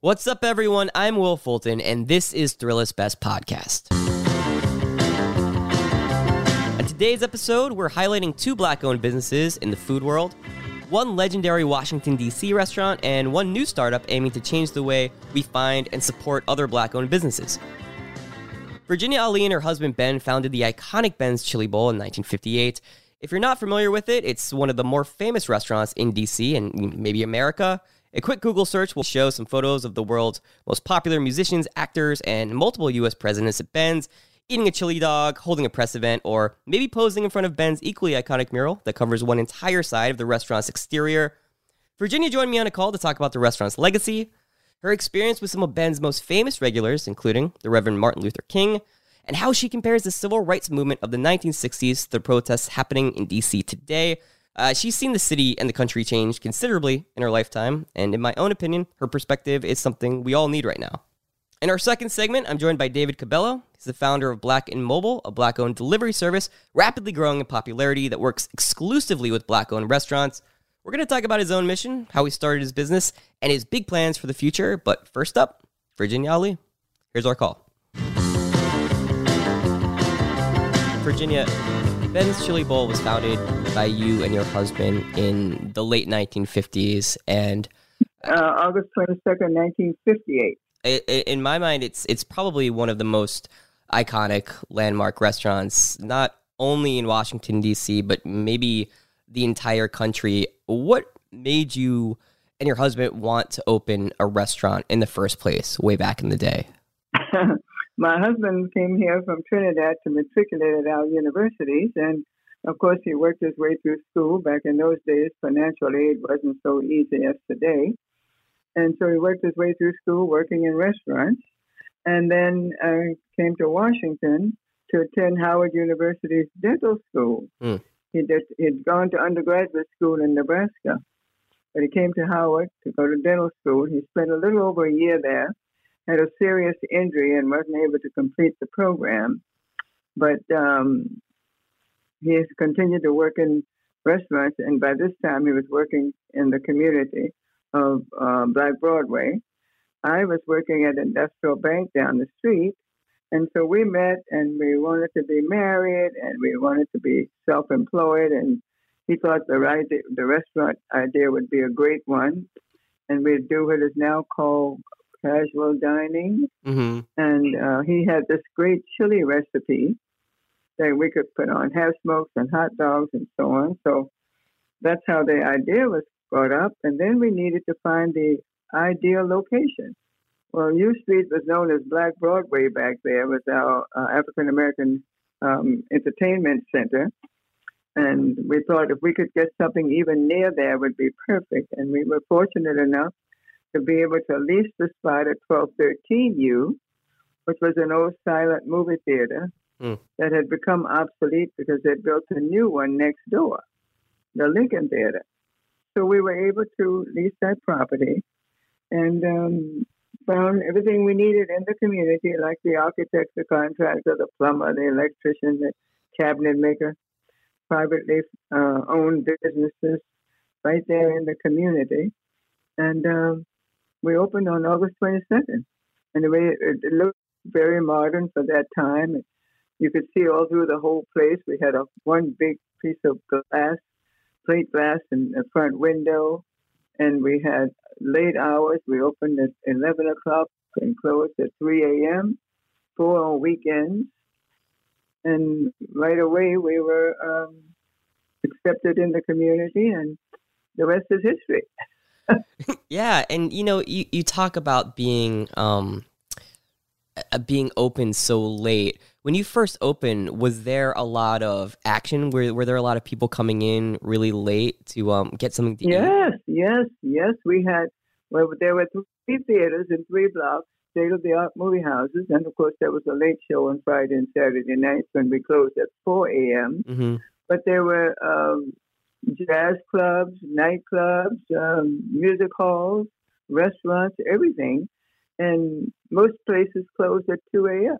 What's up, everyone? I'm Wil Fulton, and this is Thrillist Best Podcast. On today's episode, we're highlighting two black owned businesses in the food world one legendary Washington, D.C. restaurant, and one new startup aiming to change the way we find and support other black owned businesses. Virginia Ali and her husband Ben founded the iconic Ben's Chili Bowl in 1958. If you're not familiar with it, it's one of the more famous restaurants in DC and maybe America. A quick Google search will show some photos of the world's most popular musicians, actors, and multiple US presidents at Ben's, eating a chili dog, holding a press event, or maybe posing in front of Ben's equally iconic mural that covers one entire side of the restaurant's exterior. Virginia joined me on a call to talk about the restaurant's legacy, her experience with some of Ben's most famous regulars, including the Reverend Martin Luther King, and how she compares the civil rights movement of the 1960s to the protests happening in DC today. Uh, she's seen the city and the country change considerably in her lifetime, and in my own opinion, her perspective is something we all need right now. In our second segment, I'm joined by David Cabello. He's the founder of Black and Mobile, a black owned delivery service rapidly growing in popularity that works exclusively with black owned restaurants. We're going to talk about his own mission, how he started his business, and his big plans for the future. But first up, Virginia Ali. Here's our call. Virginia, Ben's Chili Bowl was founded by you and your husband in the late 1950s, and uh, August 22nd, 1958. in my mind, it's it's probably one of the most iconic landmark restaurants, not only in Washington D.C., but maybe the entire country. What made you and your husband want to open a restaurant in the first place, way back in the day? my husband came here from Trinidad to matriculate at our universities, and of course, he worked his way through school. Back in those days, financial aid wasn't so easy as today. And so he worked his way through school working in restaurants, and then uh, came to Washington to attend Howard University's dental school. Mm. He did, he'd gone to undergraduate school in Nebraska, but he came to Howard to go to dental school. He spent a little over a year there had a serious injury and wasn't able to complete the program. But um, he has continued to work in restaurants, and by this time he was working in the community of uh, Black Broadway. I was working at Industrial Bank down the street, and so we met, and we wanted to be married, and we wanted to be self-employed, and he thought the right the restaurant idea would be a great one, and we'd do what is now called casual dining. Mm-hmm. And uh, he had this great chili recipe that we could put on half smokes and hot dogs and so on. So that's how the idea was brought up. And then we needed to find the ideal location. Well, U Street was known as Black Broadway back there, was our uh, African American um, entertainment center. And we thought if we could get something even near there would be perfect. And we were fortunate enough to be able to lease the spot at 1213U, which was an old silent movie theater mm. that had become obsolete because they built a new one next door, the Lincoln Theater. So we were able to lease that property and um, found everything we needed in the community, like the architect, the contractor, the plumber, the electrician, the cabinet maker, privately uh, owned businesses right there in the community. And um, we opened on August 22nd. And it, it looked very modern for that time. You could see all through the whole place. We had a one big piece of glass, plate glass in the front window, and we had late hours. We opened at 11 o'clock and closed at 3 a.m., four on weekends. And right away, we were um, accepted in the community, and the rest is history. yeah, and you know, you, you talk about being um uh, being open so late. When you first opened, was there a lot of action? Were were there a lot of people coming in really late to um get something to yes, eat? Yes, yes, yes. We had well there were three theaters in three blocks, state of the art movie houses, and of course there was a late show on Friday and Saturday nights when we closed at four a.m. Mm-hmm. But there were um, jazz clubs, nightclubs, um, music halls, restaurants, everything. And most places closed at 2 a.m.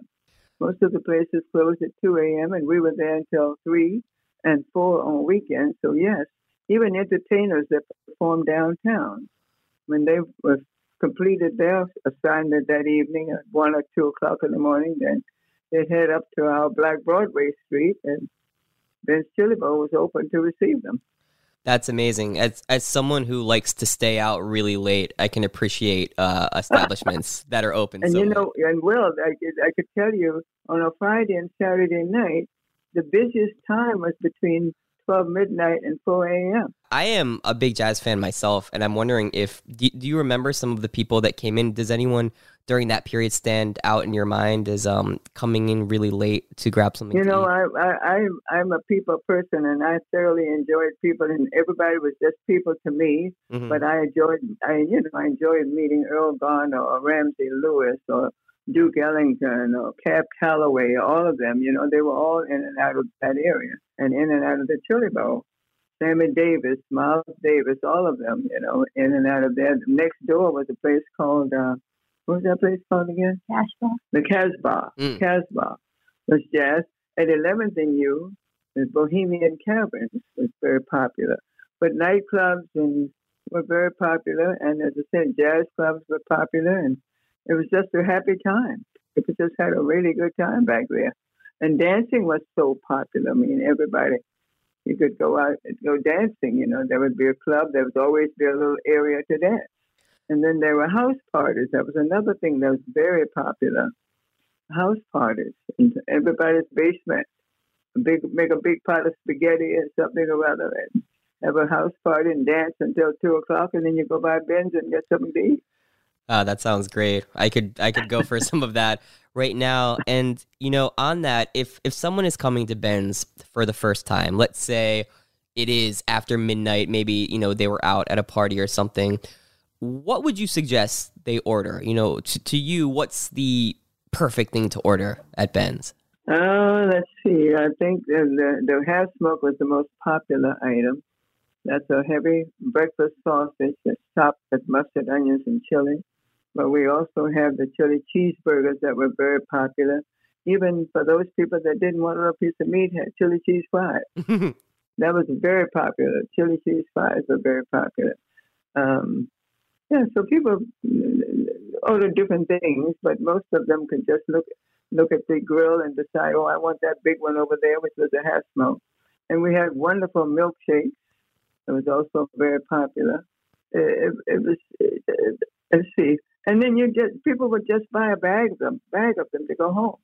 Most of the places closed at 2 a.m. and we were there until 3 and 4 on weekends. So, yes, even entertainers that perform downtown, when they were completed their assignment that evening at one or two o'clock in the morning, then they'd head up to our Black Broadway Street, and Ben's Chili was open to receive them. That's amazing. As as someone who likes to stay out really late, I can appreciate uh, establishments that are open. And so you late. know, and Wil, I could, I could tell you on a Friday and Saturday night, the busiest time was between 12 midnight and 4 a.m. I am a big jazz fan myself, and I'm wondering if do, do you remember some of the people that came in? Does anyone during that period stand out in your mind as um coming in really late to grab something? You know. I, I, I'm, I'm a people person, and I thoroughly enjoyed people, and everybody was just people to me. Mhm. But I enjoyed, I you know, I enjoyed meeting Erroll Garner or Ramsey Lewis or Duke Ellington or Cab Calloway, all of them. You know, they were all in and out of that area and in and out of the Chili Bowl. Sammy Davis, Miles Davis, all of them. You know, in and out of there. Next door was a place called uh, what was that place called again? Casbah. The Casbah. Mm. Casbah was jazz. At 11th and U, the Bohemian Caverns was very popular. But nightclubs and were very popular, and as I said, jazz clubs were popular, and it was just a happy time. People just had a really good time back there. And dancing was so popular. I mean, everybody, you could go out and go dancing. You know, there would be a club. There would always be a little area to dance. And then there were house parties. That was another thing that was very popular. House parties in everybody's basement. Big, make a big pot of spaghetti and something or other, and have a house party and dance until two o'clock, and then you go buy Ben's and get something to eat. Ah, that sounds great. I could I could go for some of that right now. And you know, on that, if if someone is coming to Ben's for the first time, let's say it is after midnight, maybe you know they were out at a party or something. What would you suggest they order? You know, to, to you, what's the perfect thing to order at Ben's? Oh, let's see. I think the, the, the half smoke was the most popular item. That's a heavy breakfast sausage that's topped with mustard, onions, and chili. But we also have the chili cheeseburgers that were very popular. Even for those people that didn't want a little piece of meat, had chili cheese fries. That was very popular. Chili cheese fries were very popular. Um, yeah, so people mm, order different things, but most of them can just look look at the grill and decide, oh, I want that big one over there, which was a half smoke. And we had wonderful milkshakes. It was also very popular. It, it, it was, it, it- let's see. And then you just people would just buy a bag of them, bag of them to go home.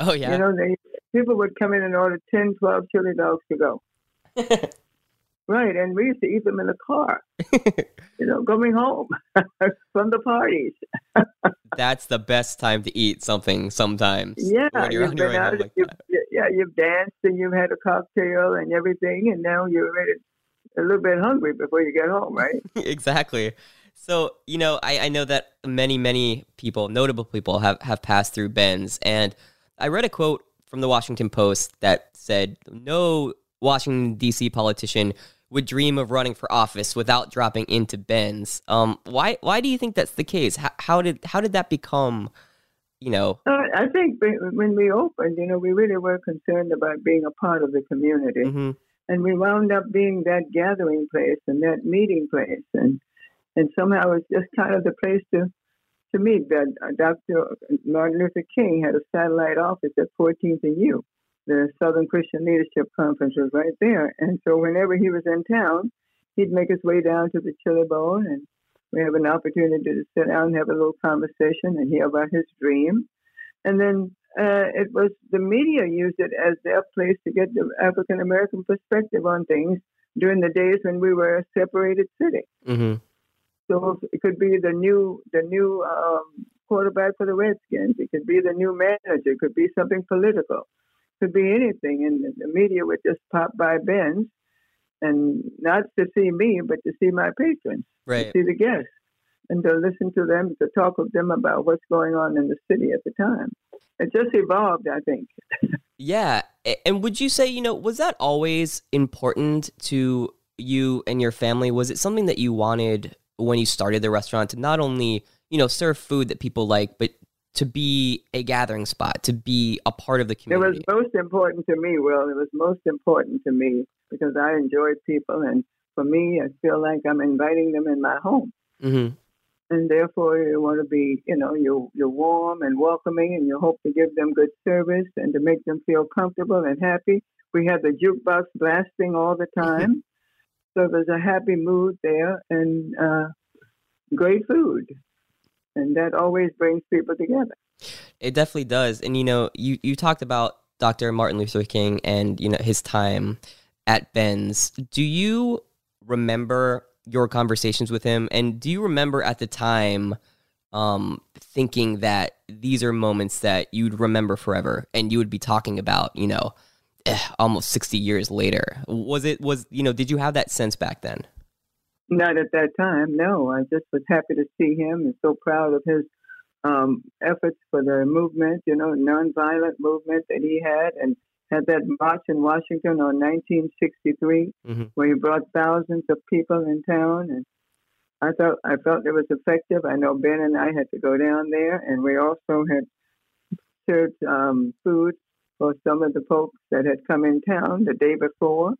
oh yeah, You know, they people would come in and order 10, 12 chili dogs to go. Right, and we used to eat them in the car. you know, coming home from the parties. that's the best time to eat something. Sometimes, Yeah, when you're you've been out. like you've, yeah, you've danced and you've had a cocktail and everything, and now you're ready, a little bit hungry before you get home, right? exactly. So, you know, I, I know that many, many people, notable people, have, have passed through Ben's. And I read a quote from the Washington Post that said, No Washington, D.C. politician would dream of running for office without dropping into Ben's. Um, why, why do you think that's the case? How, how, did, how did that become, you know, Uh, I think when we opened, you know, we really were concerned about being a part of the community. mhm, and we wound up being that gathering place and that meeting place, and and somehow it's just kind of the place to to meet. That uh, Dr. Martin Luther King had a satellite office at 14th and U. The Southern Christian Leadership Conference was right there, and so whenever he was in town, he'd make his way down to the Chili Bowl, and we have an opportunity to sit down and have a little conversation and hear about his dream. And then uh, it was the media used it as their place to get the African American perspective on things during the days when we were a separated city. mhm. So it could be the new the new um, quarterback for the Redskins. It could be the new manager. It could be something political. Could be anything, and the media would just pop by Ben's, and not to see me, but to see my patrons, right. to see the guests, and to listen to them, to talk with them about what's going on in the city at the time. It just evolved, I think. Yeah. And would you say, you know, was that always important to you and your family? Was it something that you wanted when you started the restaurant to not only, you know, serve food that people like, but to be a gathering spot, to be a part of the community? It was most important to me, Wil. It was most important to me because I enjoy people, and for me, I feel like I'm inviting them in my home. hmm and therefore you want to be, you know, you're, you're warm and welcoming, and you hope to give them good service and to make them feel comfortable and happy. We had the jukebox blasting all the time, so there's a happy mood there and uh, great food, and that always brings people together. It definitely does, and you know, you you talked about Dr. Martin Luther King and you know his time at Ben's. Do you remember your conversations with him, and do you remember at the time um, thinking that these are moments that you'd remember forever, and you would be talking about, you know, eh, almost sixty years later? Was it was you know? Did you have that sense back then? Not at that time. No, I just was happy to see him and so proud of his um, efforts for the movement, you know, nonviolent movement that he had, and had that march in Washington on 1963, mm-hmm. where he brought thousands of people in town, and I thought I felt it was effective. I know Ben and I had to go down there, and we also had served um, food for some of the folks that had come in town the day before.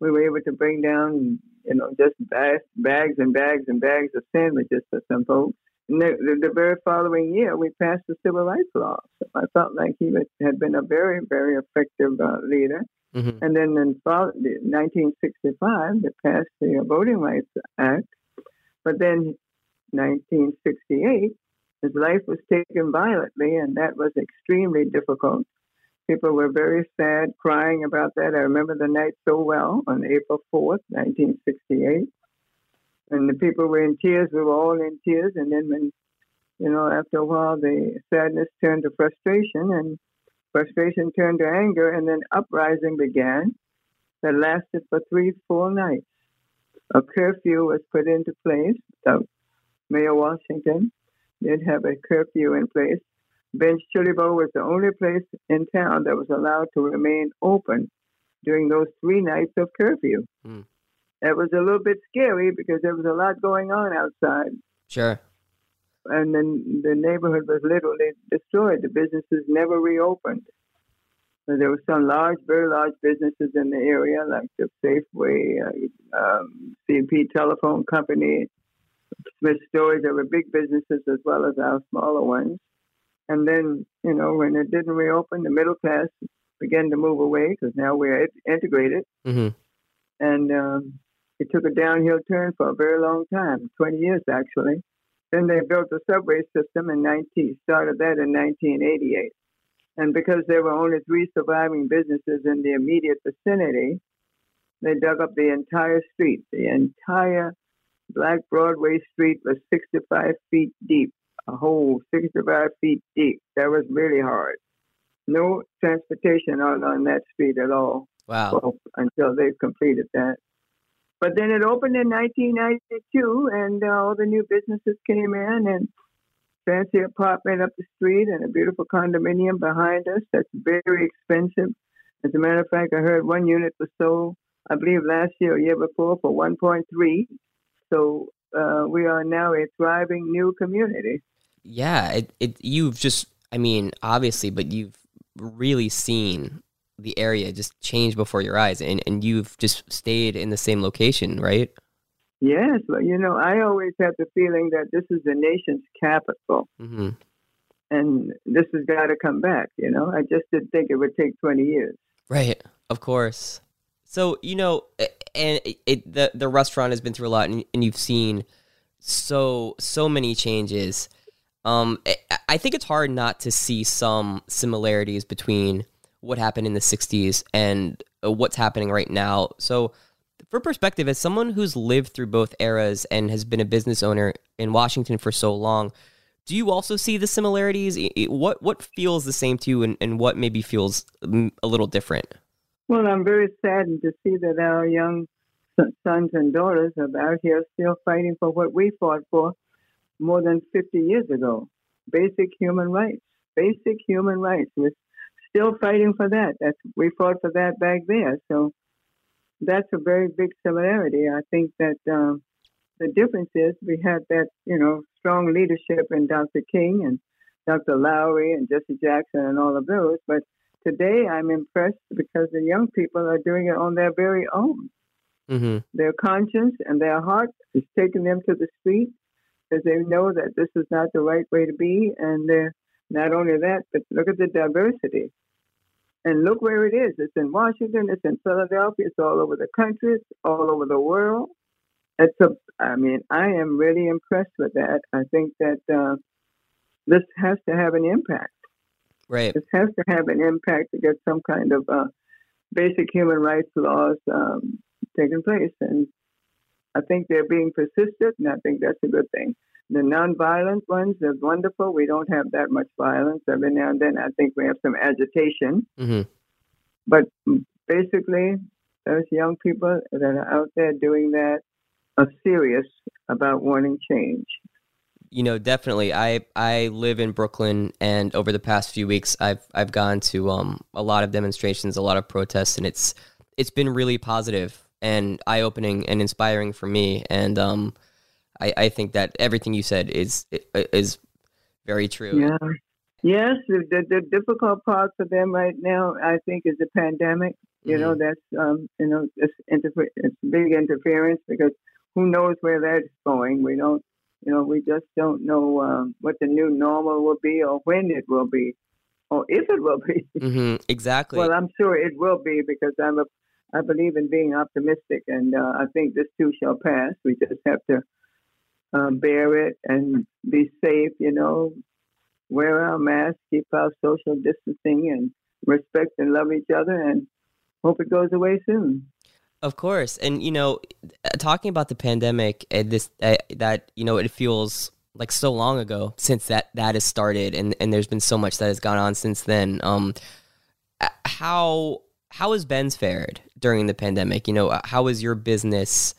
We were able to bring down, you know, just bags, bags and bags and bags of sandwiches for some folks the, the, very following year, we passed the civil rights law. So I felt like he was, had been a very, very effective uh, leader. Mm-hmm. And then in 1965, they passed the Voting Rights Act. But then 1968, his life was taken violently, and that was extremely difficult. People were very sad, crying about that. I remember the night so well on April 4th, 1968 and the people were in tears. We were all in tears. And then when, you know, after a while, the sadness turned to frustration, and frustration turned to anger, and then uprising began that lasted for three full nights. A curfew was put into place. So Mayor Washington did have a curfew in place. Ben's Chili Bowl was the only place in town that was allowed to remain open during those three nights of curfew. Mm it was a little bit scary because there was a lot going on outside. Sure. And then the neighborhood was literally destroyed. The businesses never reopened. So there were some large, very large businesses in the area, like the Safeway, uh, um, CP Telephone Company, Smith Stores. There were big businesses as well as our smaller ones. And then, you know, when it didn't reopen, the middle class began to move away because now we're integrated. Mm-hmm. And um, it took a downhill turn for a very long time, 20 years actually. Then they built the subway system in 19, started that in 1988. And because there were only three surviving businesses in the immediate vicinity, they dug up the entire street. The entire Black Broadway street was 65 feet deep, a whole 65 feet deep. That was really hard. No transportation out on that street at all. Wow. until they completed that. But then it opened in 1992, and uh, all the new businesses came in, and fancy apartment up the street, and a beautiful condominium behind us. That's very expensive. As a matter of fact, I heard one unit was sold, I believe, last year or year before for 1.3. So uh, we are now a thriving new community. Yeah, it, it you've just, I mean, obviously, but you've really seen the area just change before your eyes and, and you've just stayed in the same location, right? Yes, but you know, I always had the feeling that this is the nation's capital. Mm-hmm. And this has got to come back, you know. I just didn't think it would take 20 years. Right, of course. So, you know, and it, it, the the restaurant has been through a lot and, and you've seen so so many changes. Um, I think it's hard not to see some similarities between what happened in the 60s and uh, what's happening right now. So, for perspective, as someone who's lived through both eras and has been a business owner in Washington for so long, do you also see the similarities? What what feels the same to you, and, and what maybe feels mm, a little different? Well, I'm very saddened to see that our young sons and daughters are out here still fighting for what we fought for more than 50 years ago basic human rights. Basic human rights. We're still fighting for that. That's we fought for that back there. So that's a very big similarity. I think that um, the difference is we had that you know strong leadership in Dr. King and Dr. Lowery and Jesse Jackson and all of those. But today I'm impressed because the young people are doing it on their very own. Mm-hmm. Their conscience and their heart is taking them to the street. Because they know that this is not the right way to be. And not only that, but look at the diversity. And look where it is. It's in Washington, it's in Philadelphia, it's all over the country, it's all over the world. It's a, I mean, I am really impressed with that. I think that uh, this has to have an impact. Right. This has to have an impact to get some kind of uh, basic human rights laws um, taking place. And I think they're being persistent, and I think that's a good thing. The nonviolent ones are wonderful. We don't have that much violence. Every now and then, I think we have some agitation. hmm But basically, those young people that are out there doing that are serious about wanting change. You know, definitely. I I live in Brooklyn, and over the past few weeks, I've I've gone to um a lot of demonstrations, a lot of protests, and it's it's been really positive and eye opening and inspiring for me. And um, I I think that everything you said is is very true. Yeah. Yes, the, the, difficult part for them right now, I think, is the pandemic. You know, that's um, you know, it's, interfer- it's big interference because who knows where that's going? We don't, you know, we just don't know um, what the new normal will be or when it will be, or if it will be. hmm Exactly. Well, I'm sure it will be because I'm a, I believe in being optimistic, and uh, I think this too shall pass. We just have to um, bear it and be safe. You know, wear our masks, keep our social distancing, and respect and love each other, and hope it goes away soon. Of course, and you know, talking about the pandemic, and this uh, that you know, it feels like so long ago since that that has started, and and there's been so much that has gone on since then. Um, uh, how how has Ben's fared during the pandemic? You know, uh, how is your business?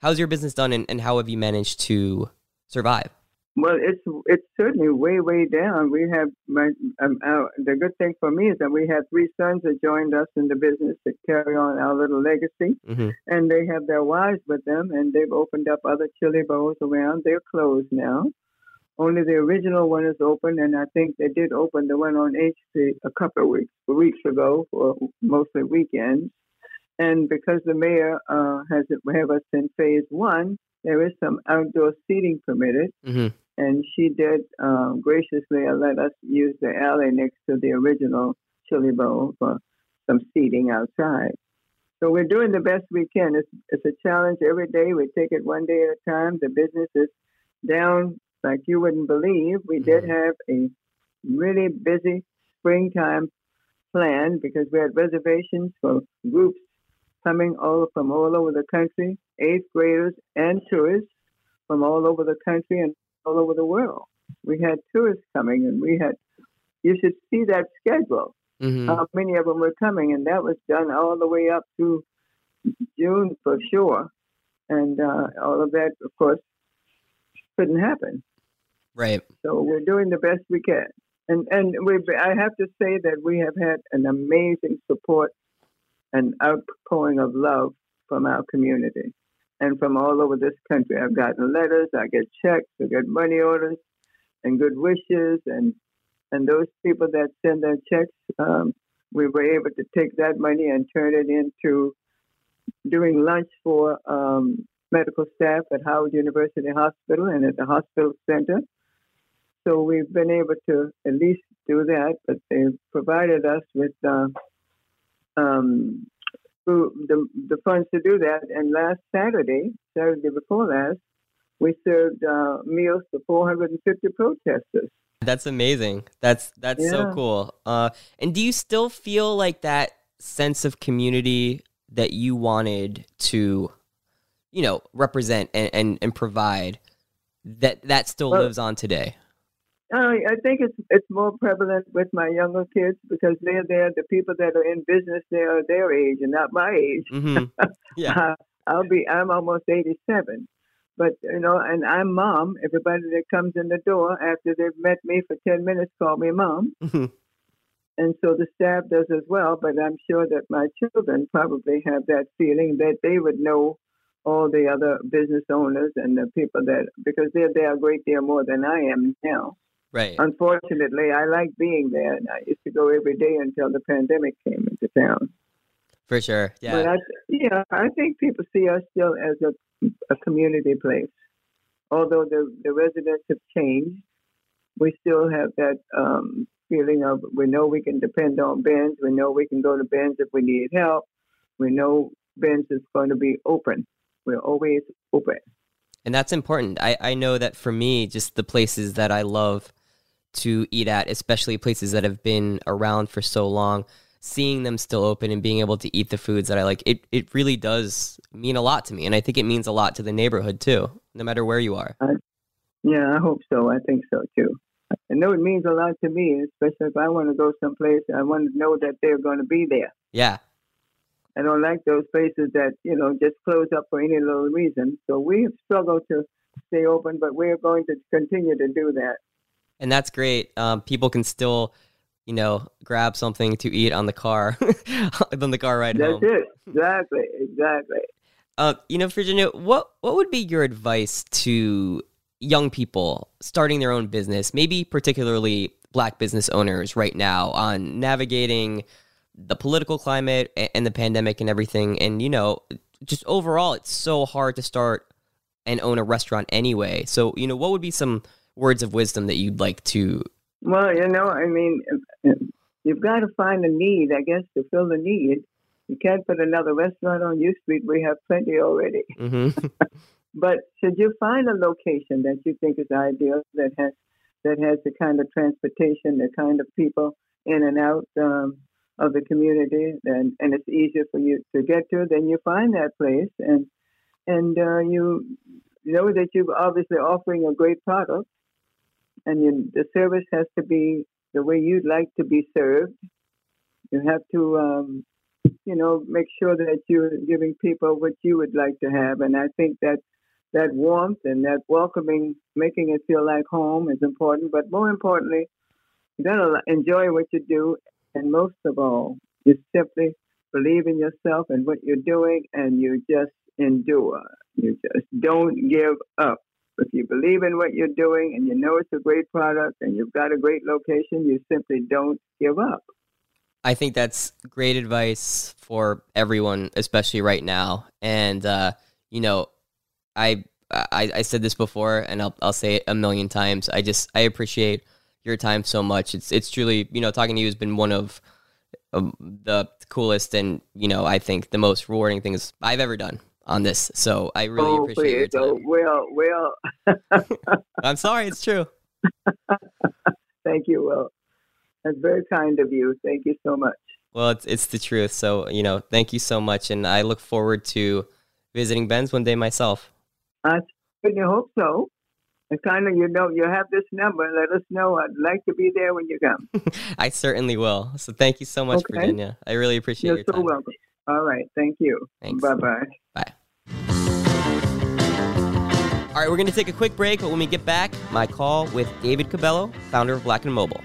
How's your business done, and, and how have you managed to survive? Well, it's it's certainly way way down. We have my um, our, the good thing for me is that we have three sons that joined us in the business to carry on our little legacy, hmm and they have their wives with them, and they've opened up other chili bowls around. They're closed now. Only the original one is open, and I think they did open the one on H Street a couple of weeks weeks ago for mostly weekends. And because the mayor uh, has it have us in phase one, there is some outdoor seating permitted hmm and she did um, graciously let us use the alley next to the original chili bowl for some seating outside. So we're doing the best we can. It's it's a challenge every day. We take it one day at a time. The business is down like you wouldn't believe. We did have a really busy springtime plan because we had reservations for groups coming all from all over the country, eighth graders and tourists from all over the country and all over the world. We had tourists coming, and we had. You should see that schedule. hmm How many of them were coming, and that was done all the way up to June for sure. And uh, all of that, of course, couldn't happen. Right. So we're doing the best we can. And and we I have to say that we have had an amazing support and outpouring of love from our community and from all over this country. I've gotten letters, I get checks, I get money orders and good wishes and and those people that send their checks, um, we were able to take that money and turn it into doing lunch for um, medical staff at Howard University Hospital and at the hospital center. So we've been able to at least do that, but they've provided us with uh, um, the, the funds to do that. And last Saturday, Saturday before last, we served uh, meals to 450 protesters. That's amazing. That's that's so cool. Uh, and do you still feel like that sense of community that you wanted to, you know, represent and and, and provide? That that still Well- lives on today. I, I think it's it's more prevalent with my younger kids because they're there. The people that are in business, they are their age and not my age. hmm Yeah. Uh, I'll be. I'm almost 87, but you know, and I'm mom. Everybody that comes in the door after they've met me for 10 minutes call me mom, Mhm. and so the staff does as well. But I'm sure that my children probably have that feeling that they would know all the other business owners and the people that because they're there a great deal more than I am now. Right. Unfortunately, I like being there, and I used to go every day until the pandemic came into town. For sure. Yeah. But I, yeah, I think people see us still as a, a community place, although the, the residents have changed, we still have that um, feeling of we know we can depend on Ben's. We know we can go to Ben's if we need help. We know Ben's is going to be open. We're always open. And that's important. I, I know that for me, just the places that I love to eat at, especially places that have been around for so long, seeing them still open and being able to eat the foods that I like, it, it really does mean a lot to me. And I think it means a lot to the neighborhood too, no matter where you are. Yeah, I hope so. I think so too. I know it means a lot to me, especially if I want to go someplace. I want to know that they're going to be there. Yeah. I don't like those places that you know just close up for any little reason. So we have struggled to stay open, but we're going to continue to do that. And that's great. Um, people can still, you know, grab something to eat on the car, on the car ride That's home. it. Exactly. Exactly. Uh, you know, Virginia, what what would be your advice to young people starting their own business, maybe particularly black business owners right now on navigating the political climate and the pandemic and everything and you know, just overall it's so hard to start and own a restaurant anyway. So, you know, what would be some words of wisdom that you'd like to Well, you know, I mean, you've got to find a need, I guess, to fill the need. You can't put another restaurant on U Street. We have plenty already. Mhm. But should you find a location that you think is ideal, that has that has the kind of transportation, the kind of people in and out um, of the community, and, and it's easier for you to get to, then you find that place, and and uh, you know that you're obviously offering a great product, and you, the service has to be the way you'd like to be served. You have to, um, you know, make sure that you're giving people what you would like to have, and I think that that warmth and that welcoming, making it feel like home is important. But more importantly, you gotta enjoy what you do, and most of all, you simply believe in yourself and what you're doing, and you just endure. You just don't give up. If you believe in what you're doing and you know it's a great product and you've got a great location, you simply don't give up. I think that's great advice for everyone, especially right now. And uh, you know, I, I I said this before, and I'll I'll say it a million times. I just I appreciate your time so much. It's it's truly you know talking to you has been one of um, the coolest and you know I think the most rewarding things I've ever done on this. So I really oh, appreciate your please, oh, time. well, well, I'm sorry, it's true. thank you, Wil. That's very kind of you. Thank you so much. Well, it's it's the truth. So you know, thank you so much, and I look forward to visiting Ben's one day myself. I certainly hope so. And kind of, you know, you have this number. Let us know. I'd like to be there when you come. I certainly will. So thank you so much, Okay. Virginia. I really appreciate You're your so time. welcome. All right. Thank you. Thanks. Bye bye. Bye. All right, we're going to take a quick break, but when we get back, my call with David Cabello, founder of Black and Mobile.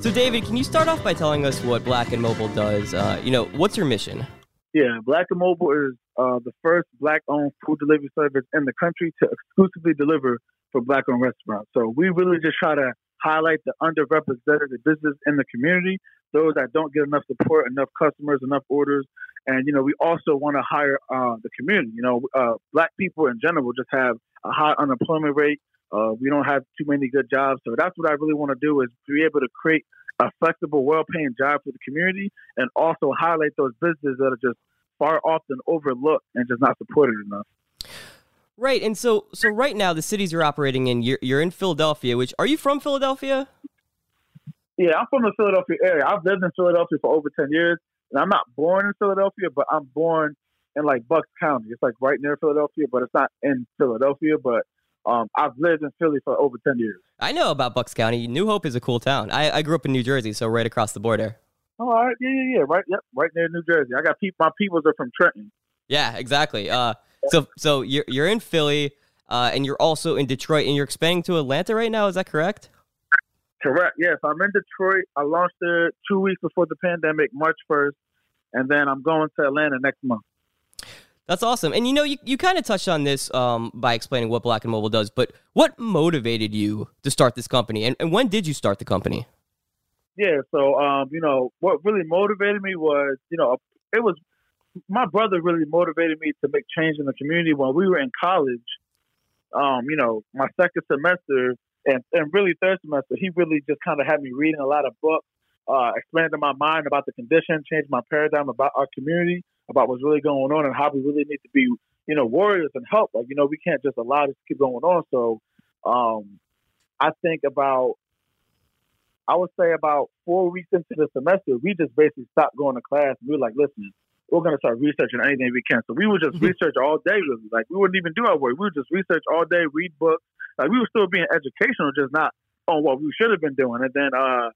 So, David, can you start off by telling us what Black and Mobile does? Uh, you know, what's your mission? Yeah, Black and Mobile is uh, the first black-owned food delivery service in the country to exclusively deliver for black-owned restaurants. So we really just try to highlight the underrepresented business in the community, those that don't get enough support, enough customers, enough orders, and you know we also want to hire uh, the community. You know, uh, black people in general just have a high unemployment rate. Uh, we don't have too many good jobs, so that's what I really want to do is be able to create a flexible, well-paying job for the community, and also highlight those businesses that are just far often overlooked and just not supported enough. Right, and so so right now the cities you're operating in, you're, you're in Philadelphia. Which are you from Philadelphia? Yeah, I'm from the Philadelphia area. I've lived in Philadelphia for over ten years, and I'm not born in Philadelphia, but I'm born in like Bucks County. It's like right near Philadelphia, but it's not in Philadelphia. But um, I've lived in Philly for over ten years. I know about Bucks County. New Hope is a cool town. I, I grew up in New Jersey, so right across the border. Oh, all right, yeah, yeah, yeah, right, yep, right near New Jersey. I got people. My peoples are from Trenton. Yeah, exactly. Uh, so so you're you're in Philly, uh, and you're also in Detroit, and you're expanding to Atlanta right now. Is that correct? Correct. Yes, I'm in Detroit. I launched there two weeks before the pandemic, March first, and then I'm going to Atlanta next month. That's awesome. And you know, you, you kind of touched on this um, by explaining what Black and Mobile does, but what motivated you to start this company, and, and when did you start the company? Yeah, so um, you know, what really motivated me was, you know, it was my brother really motivated me to make change in the community when we were in college. Um, you know, my second semester and, and really third semester, he really just kind of had me reading a lot of books, uh, expanded my mind about the condition, changed my paradigm about our community, about what's really going on and how we really need to be, you know, warriors and help. Like, you know, we can't just allow this to keep going on. So um, I think about I would say about four weeks into the semester, we just basically stopped going to class. And we were like, listen, we're going to start researching anything we can. So we would just mm-hmm. research all day, really. Like, we wouldn't even do our work. We would just research all day, read books. Like, we were still being educational, just not on what we should have been doing. And then uh,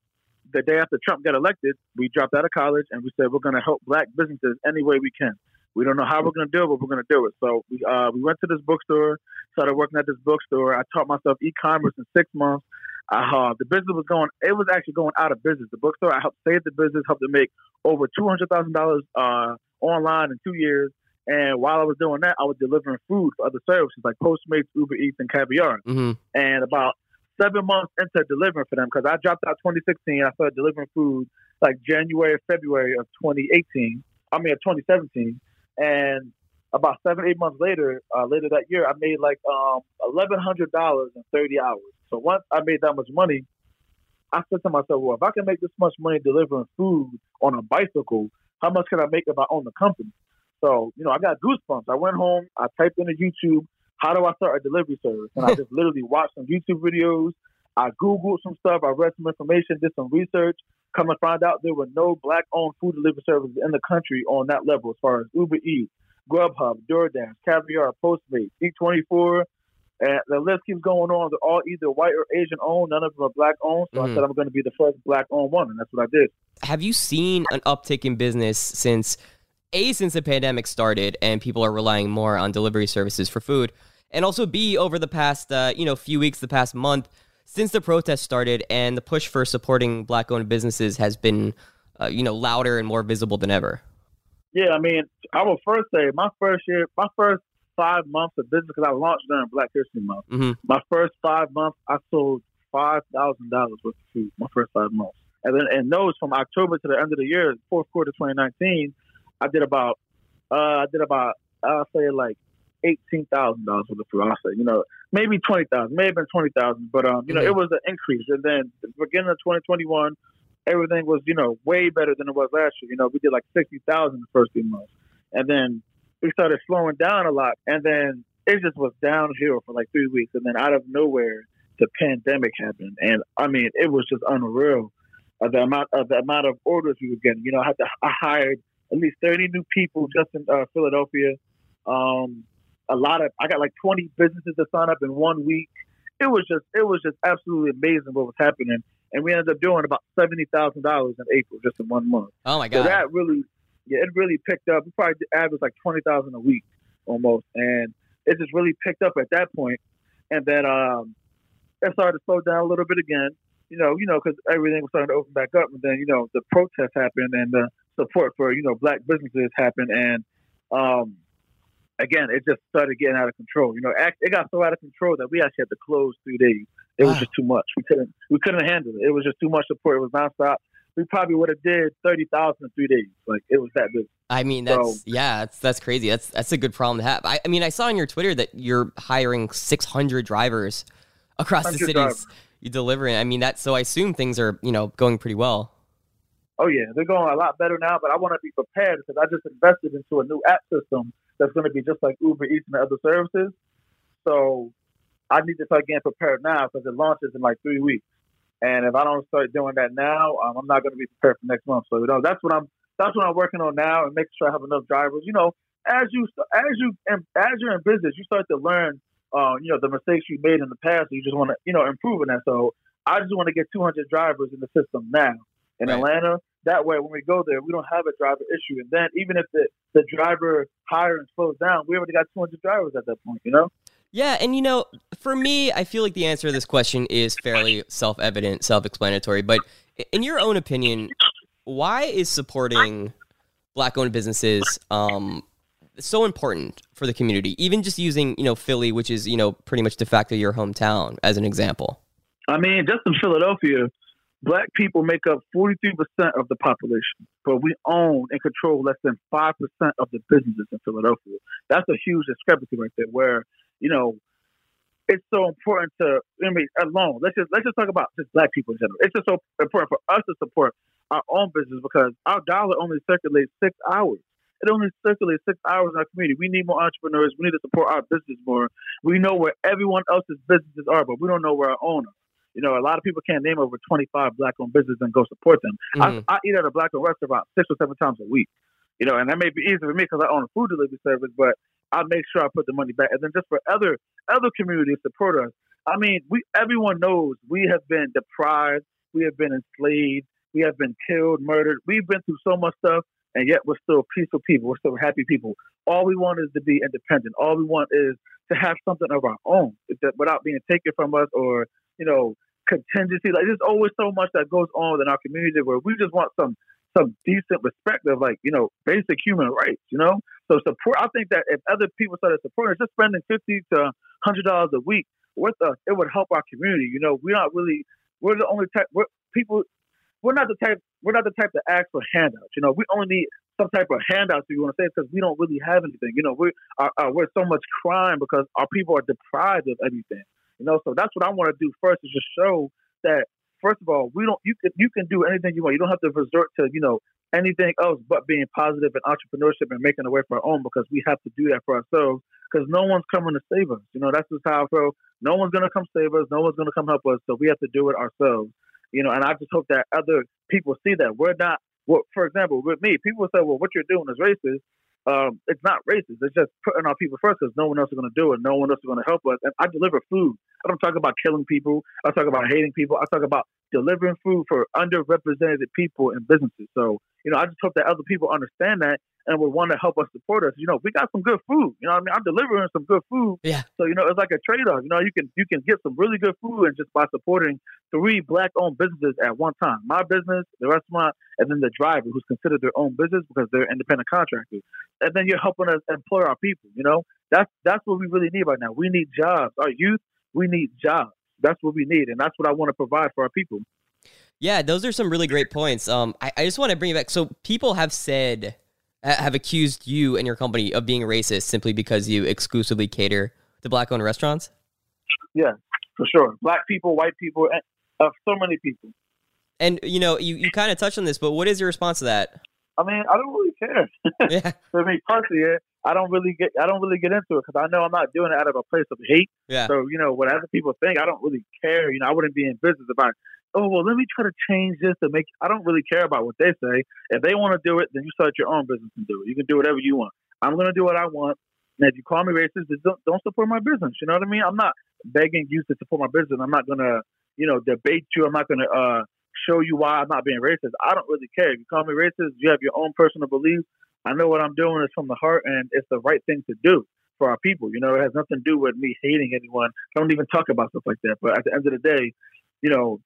the day after Trump got elected, we dropped out of college and we said, we're going to help black businesses any way we can. We don't know how we're going to do it, but we're going to do it. So we uh, we went to this bookstore, started working at this bookstore. I taught myself e-commerce in six months. Uh, the business was going, it was actually going out of business. The bookstore, I helped save the business, helped to make over $200,000 uh, online in two years. And while I was doing that, I was delivering food for other services like Postmates, Uber Eats, and Caviar. Mm-hmm. And about seven months into delivering for them, because I dropped out 2016, I started delivering food like January, February of 2018. I mean, of 2017. And about seven, eight months later, uh, later that year, I made like um, $1,100 in 30 hours. So once I made that much money, I said to myself, well, if I can make this much money delivering food on a bicycle, how much can I make if I own the company? So, you know, I got goosebumps. I went home, I typed into YouTube, how do I start a delivery service? And I just literally watched some YouTube videos. I Googled some stuff. I read some information, did some research. Come and find out there were no black owned food delivery services in the country on that level as far as Uber Eats, Grubhub, DoorDash, Caviar, Postmates, Eat24, and the list keeps going on. They're all either white or Asian owned. None of them are black owned. So mm-hmm. I said I'm going to be the first black owned one, and that's what I did. Have you seen an uptick in business since a since the pandemic started and people are relying more on delivery services for food, and also b over the past uh, you know few weeks, the past month since the protest started and the push for supporting black owned businesses has been uh, you know louder and more visible than ever. Yeah, I mean, I will first say my first year, my first five months of business because I launched during Black History Month. Mm-hmm. My first five months, I sold five thousand dollars worth of food. My first five months, and then and those from October to the end of the year, fourth quarter 2019, I did about uh, I did about I'll say like eighteen thousand dollars worth of food. I'll say you know maybe twenty thousand, may have been twenty thousand, but um you know mm-hmm. it was an increase. And then the beginning of 2021, everything was you know way better than it was last year. You know we did like sixty thousand the first three months, and then we started slowing down a lot, and then it just was downhill for like three weeks, and then out of nowhere, the pandemic happened, and I mean, it was just unreal. Uh, the amount of the amount of orders we were getting. You know, I had to I hired at least thirty new people just in uh, Philadelphia. Um, a lot of I got like twenty businesses to sign up in one week. It was just it was just absolutely amazing what was happening, and we ended up doing about seventy thousand dollars in April just in one month. Oh my god! So that really yeah, it really picked up. We probably averaged like twenty thousand a week almost, and it just really picked up at that point. And then um, it started to slow down a little bit again. You know, you know, because everything was starting to open back up, and then you know the protests happened, and the support for you know black businesses happened, and um, again, it just started getting out of control. You know, it got so out of control that we actually had to close three days. It was just too much. We couldn't we couldn't handle it. It was just too much support. It was nonstop we probably would have did thirty thousand in three days. Like it was that big. I mean, that's so, yeah, that's that's crazy. That's that's a good problem to have. I, I mean, I saw on your Twitter that you're hiring six hundred drivers across the cities drivers. you delivering. I mean, that so I assume things are you know going pretty well. Oh yeah, they're going a lot better now. But I want to be prepared because I just invested into a new app system that's going to be just like Uber Eats and other services. So I need to start getting prepared now because it launches in like three weeks. And if I don't start doing that now, um, I'm not going to be prepared for next month. So you know, that's what I'm that's what I'm working on now, and making sure I have enough drivers. You know, as you as you as you're in business, you start to learn, uh, you know, the mistakes you made in the past. You just want to, you know, improve in that. So I just want to get 200 drivers in the system now in right. Atlanta. That way, when we go there, we don't have a driver issue. And then even if the the driver hiring slows down, we already got 200 drivers at that point. You know. Yeah, and you know, for me, I feel like the answer to this question is fairly self evident, self explanatory. But in your own opinion, why is supporting black owned businesses um, so important for the community? Even just using, you know, Philly, which is, you know, pretty much de facto your hometown as an example. I mean, just in Philadelphia, Black people make up 43% of the population, but we own and control less than 5% of the businesses in Philadelphia. That's a huge discrepancy right there where, you know, it's so important to I mean alone. Let's just let's just talk about just black people in general. It's just so important for us to support our own business because our dollar only circulates six hours. It only circulates six hours in our community. We need more entrepreneurs. We need to support our business more. We know where everyone else's businesses are, but we don't know where our own are. You know, a lot of people can't name over 25 black-owned businesses and go support them. Mm-hmm. I, I, eat at a black-owned restaurant six or seven times a week. You know, and that may be easy for me because I own a food delivery service, but I make sure I put the money back. And then just for other other communities support us. I mean, we everyone knows we have been deprived, we have been enslaved, we have been killed, murdered. We've been through so much stuff, and yet we're still peaceful people. We're still happy people. All we want is to be independent. All we want is to have something of our own without being taken from us or you know contingency. Like there's always so much that goes on within our community where we just want some some decent respect of like you know basic human rights. You know, so support. I think that if other people started supporting us, just spending fifty to hundred dollars a week with us, it would help our community. You know, we're not really we're the only type. We're, people we're not the type we're not the type to ask for handouts. You know, we only need some type of handouts if you want to say because we don't really have anything. You know, we're we're so much crime because our people are deprived of everything. You know, so that's what I want to do first is just show that first of all, we don't you can you can do anything you want. You don't have to resort to, you know, anything else but being positive and entrepreneurship and making a way for our own because we have to do that for ourselves because no one's coming to save us. You know, that's just how I feel. No one's gonna come save us, no one's gonna come help us, so we have to do it ourselves. You know, and I just hope that other people see that. We're not well, for example, with me, people say, Well, what you're doing is racist um, it's not racist. It's just putting our people first because no one else is going to do it. No one else is going to help us. And I deliver food. I don't talk about killing people. I talk about hating people. I talk about delivering food for underrepresented people and businesses. So, you know, I just hope that other people understand that and would want to help us support us. You know, we got some good food. You know, I mean, I'm delivering some good food. Yeah. So you know, it's like a trade off. You know, you can you can get some really good food and just by supporting three black owned businesses at one time. My business, the restaurant, and then the driver who's considered their own business because they're independent contractors. And then you're helping us employ our people. You know, that's that's what we really need right now. We need jobs. Our youth, we need jobs. That's what we need, and that's what I want to provide for our people. Yeah, those are some really great points. Um, I, I just want to bring it back. So people have said have accused you and your company of being racist simply because you exclusively cater to black owned restaurants? Yeah, for sure. Black people, white people, uh, so many people. And you know, you, you kind of touched on this, but what is your response to that? I mean, I don't really care. Yeah. For me personally, I don't really get I don't really get into it because I know I'm not doing it out of a place of hate. Yeah. So you know, what other people think, I don't really care. You know, I wouldn't be in business if I oh well let me try to change this to make I don't really care about what they say. If they want to do it, then you start your own business and do it. You can do whatever you want. I'm gonna do what I want. And if you call me racist, don't, don't support my business. You know what I mean? I'm not begging you to support my business. I'm not gonna, you know, debate you. I'm not gonna uh, show you why I'm not being racist. I don't really care. If you call me racist, you have your own personal beliefs. I know what I'm doing is from the heart and it's the right thing to do for our people. You know, it has nothing to do with me hating anyone. I don't even talk about stuff like that. But at the end of the day, you know,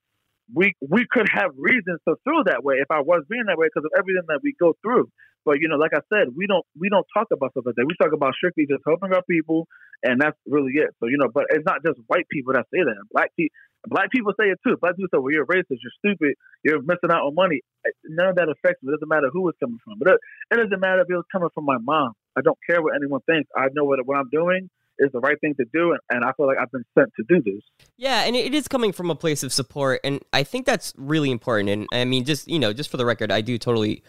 we we could have reasons to feel that way if I was being that way because of everything that we go through. But you know, like I said, we don't we don't talk about stuff like that. We talk about strictly just helping our people, and that's really it. So you know, but it's not just white people that say that. Black people. Black people say it too. Black people say, "Well, you're racist. You're stupid. You're missing out on money." None of that affects me. It doesn't matter who it's coming from. But it, it doesn't matter if it was coming from my mom. I don't care what anyone thinks. I know what what I'm doing is the right thing to do, and, I feel like I've been sent to do this. Yeah, and it is coming from a place of support, and I think that's really important. And I mean, just you know, just for the record, I do totally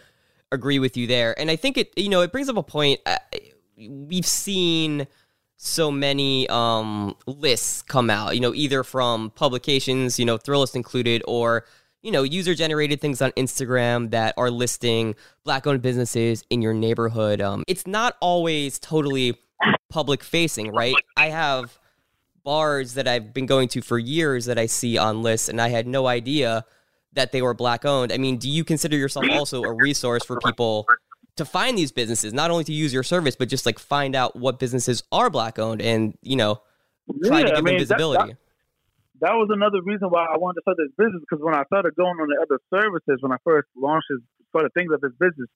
agree with you there, and I think it you know it brings up a point. We've seen so many um, lists come out, you know, either from publications, you know, Thrillist included, or you know, user generated things on Instagram that are listing black owned businesses in your neighborhood. Um, it's not always totally public facing, right? I have bars that I've been going to for years that I see on lists, and I had no idea that they were black owned. I mean, do you consider yourself also a resource for people to find these businesses, not only to use your service, but just like find out what businesses are black owned and, you know, try yeah, to give I mean, them visibility? That, that, that, was another reason why I wanted to start this business because when I started going on the other services, when I first launched this, started things of this business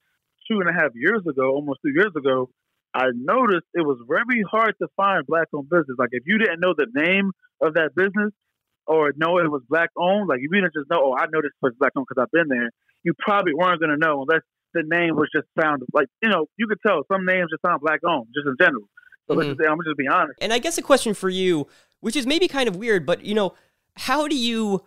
two and a half years ago, almost two years ago, I noticed it was very hard to find black owned business. Like if you didn't know the name of that business, or know it was black owned, like if you didn't just know, oh, I know this was black owned because I've been there, you probably weren't going to know unless the name was just found. Like you know, you could tell some names just sound black owned, just in general. So mm-hmm. let's just, say I'm gonna just be honest. And I guess a question for you, which is maybe kind of weird, but you know, how do you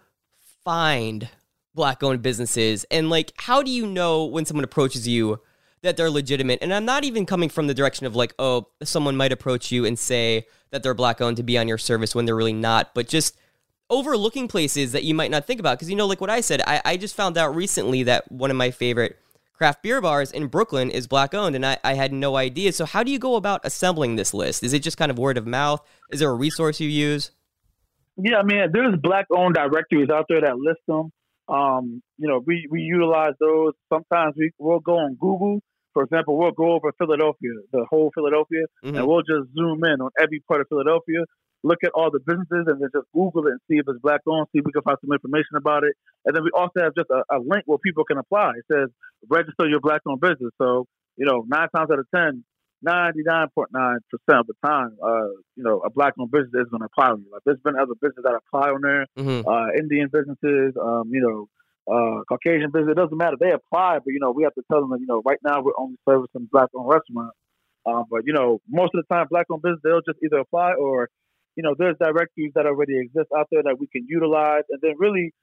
find black owned businesses and like how do you know when someone approaches you that they're legitimate. And i'm not even coming from the direction of like oh someone might approach you and say that they're black owned to be on your service when they're really not but just overlooking places that you might not think about. Because you know like what i said I, I just found out recently that one of my favorite craft beer bars in brooklyn is black owned and I, I had no idea. So how do you go about assembling this list? Is it just kind of word of mouth? Is there a resource you use? Yeah i mean there's black owned directories out there that list them um, you know, we, we utilize those. Sometimes we, we'll go on Google. For example, we'll go over Philadelphia, the whole Philadelphia, mm-hmm. and we'll just zoom in on every part of Philadelphia, look at all the businesses, and then just Google it and see if it's black owned, see if we can find some information about it. And then we also have just a, a link where people can apply. It says register your black owned business. So, you know, nine times out of 10, 99.9% of the time, uh, you know, a black owned business is going to apply on you. Like, there's been other businesses that apply on there, mm-hmm. uh, Indian businesses, um, you know, uh, Caucasian business. It doesn't matter. They apply, but, you know, we have to tell them that, you know, right now we're only servicing black owned restaurants. Uh, but, you know, most of the time, black owned business, they'll just either apply or, you know, there's directories that already exist out there that we can utilize. And then really,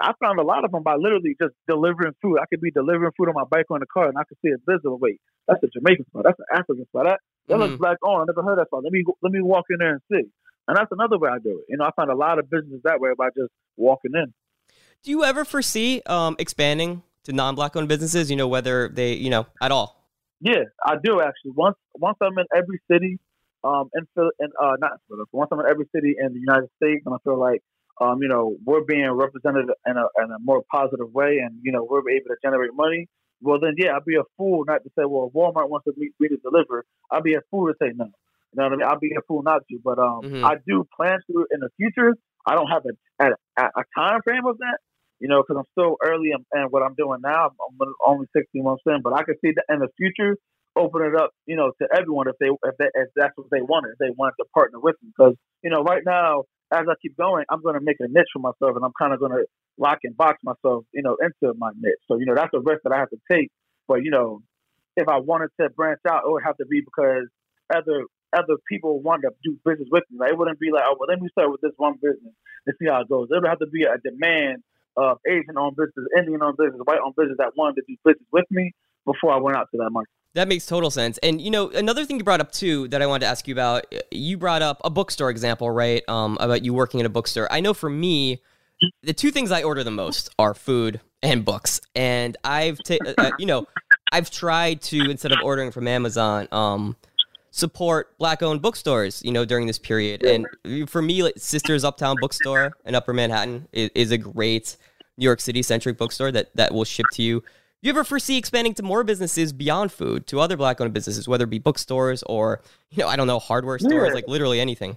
I found a lot of them by literally just delivering food. I could be delivering food on my bike or in the car, and I could see a business. Wait, that's a Jamaican spot. That's an African spot. That that mm-hmm. looks black on. I never heard that spot. Let me let me walk in there and see. And that's another way I do it. You know, I find a lot of business that way by just walking in. Do you ever foresee um, expanding to non-black owned businesses? You know, whether they, you know, at all? Yeah, I do actually. Once once I'm in every city, um, in in uh, not Philadelphia. Once I'm in every city in the United States, and I feel like um, you know, we're being represented in a, in a more positive way and, you know, we're able to generate money, well, then, yeah, I'd be a fool not to say, well, Walmart wants to meet, me to deliver, I'd be a fool to say no. You know what I mean? I'd be a fool not to. But um, mm-hmm. I do plan to in the future. I don't have a, a, a time frame of that, you know, because I'm still early and, in, what I'm doing now. I'm only 16 months in, but I can see that in the future open it up, you know, to everyone if they if, they, if that's what they wanted, if they wanted to partner with me. Because you know, right now as I keep going, I'm going to make a niche for myself, and I'm kind of going to lock and box myself, you know, into my niche. So you know, that's a risk that I have to take. But you know, if I wanted to branch out, it would have to be because other other people want to do business with me. Like, it wouldn't be like, oh, well, let me start with this one business and see how it goes. There would have to be a demand of Asian-owned business, Indian-owned business, white-owned business that wanted to do business with me before I went out to that market. That makes total sense. And you know, another thing you brought up too that I wanted to ask you about, you brought up a bookstore example, right? Um, about you working in a bookstore. I know for me, the two things I order the most are food and books. And I've, ta- uh, uh, you know, I've tried to instead of ordering from Amazon, um, support black-owned bookstores. You know, during this period. And for me, like, Sisters Uptown Bookstore in Upper Manhattan is, is a great New York City centric bookstore that that will ship to you you ever foresee expanding to more businesses beyond food, to other black-owned businesses, whether it be bookstores or you know, I don't know, hardware stores, yeah. like literally anything?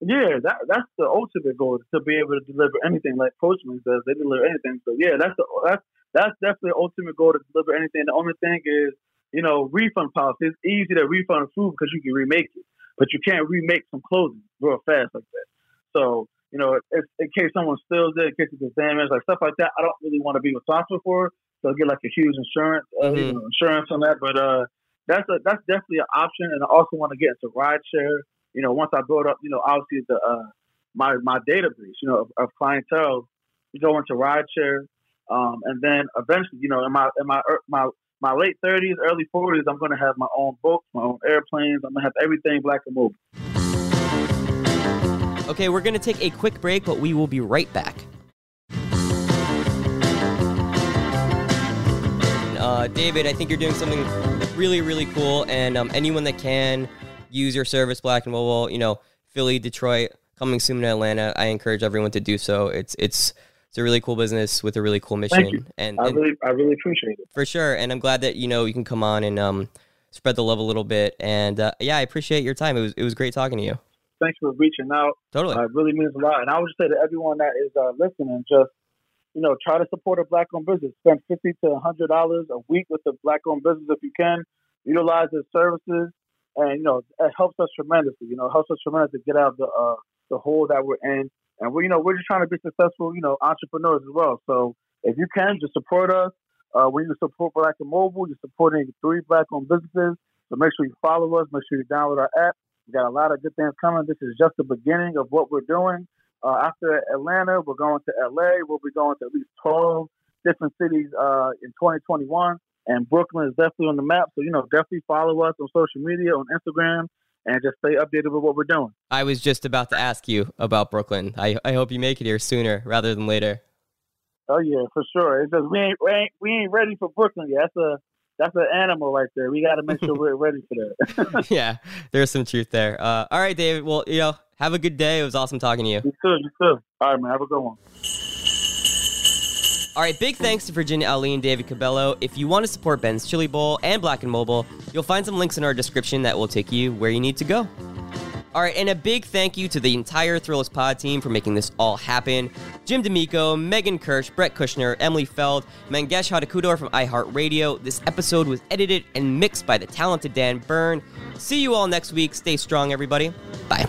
Yeah, that that's the ultimate goal to be able to deliver anything. Like Postmates says, they deliver anything. So yeah, that's the that's that's definitely the ultimate goal to deliver anything. The only thing is, you know, refund policy. It's easy to refund food because you can remake it, but you can't remake some clothing real fast like that. So you know, if, in case someone steals it, in case it's damaged, like stuff like that, I don't really want to be responsible for. So get like a huge insurance, uh, mm-hmm. you know, insurance on that. But uh, that's a that's definitely an option. And I also want to get into rideshare. You know, once I build up, you know, obviously the uh, my my database, you know, of, of clientele, you go into rideshare, um, and then eventually, you know, in my in my my my late thirties, early forties, I'm going to have my own boats, my own airplanes. I'm going to have everything black and mobile. Okay, we're going to take a quick break, but we will be right back. Uh, David, I think you're doing something really, really cool. And um, anyone that can use your service, Black and Mobile, you know, Philly, Detroit, coming soon to Atlanta, I encourage everyone to do so. It's it's it's a really cool business with a really cool mission. Thank you. And, I really I really appreciate it for sure. And I'm glad that you know you can come on and um, spread the love a little bit. And uh, yeah, I appreciate your time. It was it was great talking to you. Thanks for reaching out. Totally, uh, it really means a lot. And I would just say to everyone that is uh, listening, just you know, try to support a black-owned business. Spend fifty to hundred dollars a week with a black-owned business if you can. Utilize their services, and you know, it helps us tremendously. You know, it helps us tremendously to get out of the uh, the hole that we're in and we, you know, we're just trying to be successful, you know, entrepreneurs as well. So if you can, just support us. Uh, when you support Black and Mobile, you're supporting three black-owned businesses. So make sure you follow us. Make sure you download our app. We got a lot of good things coming. This is just the beginning of what we're doing. Uh, after Atlanta, we're going to LA. We'll be going to at least 12 different cities uh, in 2021. And Brooklyn is definitely on the map. So, you know, definitely follow us on social media, on Instagram, and just stay updated with what we're doing. I was just about to ask you about Brooklyn. I, I hope you make it here sooner rather than later. Oh yeah, for sure. It's just we ain't we ain't, we ain't ready for Brooklyn yet. That's a that's an animal right there. We got to make sure we're ready for that. yeah, there's some truth there. Uh, all right, David. Well, you know, have a good day. It was awesome talking to you. You too. You too. All right, man. Have a good one. All right, big thanks to Virginia Ali and David Cabello. If you want to support Ben's Chili Bowl and Black and Mobile, you'll find some links in our description that will take you where you need to go. All right, and a big thank you to the entire Thrillist Pod team for making this all happen. Jim D'Amico, Megan Kirsch, Brett Kushner, Emily Feld, Mangesh Hattikudur from iHeartRadio. This episode was edited and mixed by the talented Dan Byrne. See you all next week. Stay strong, everybody. Bye.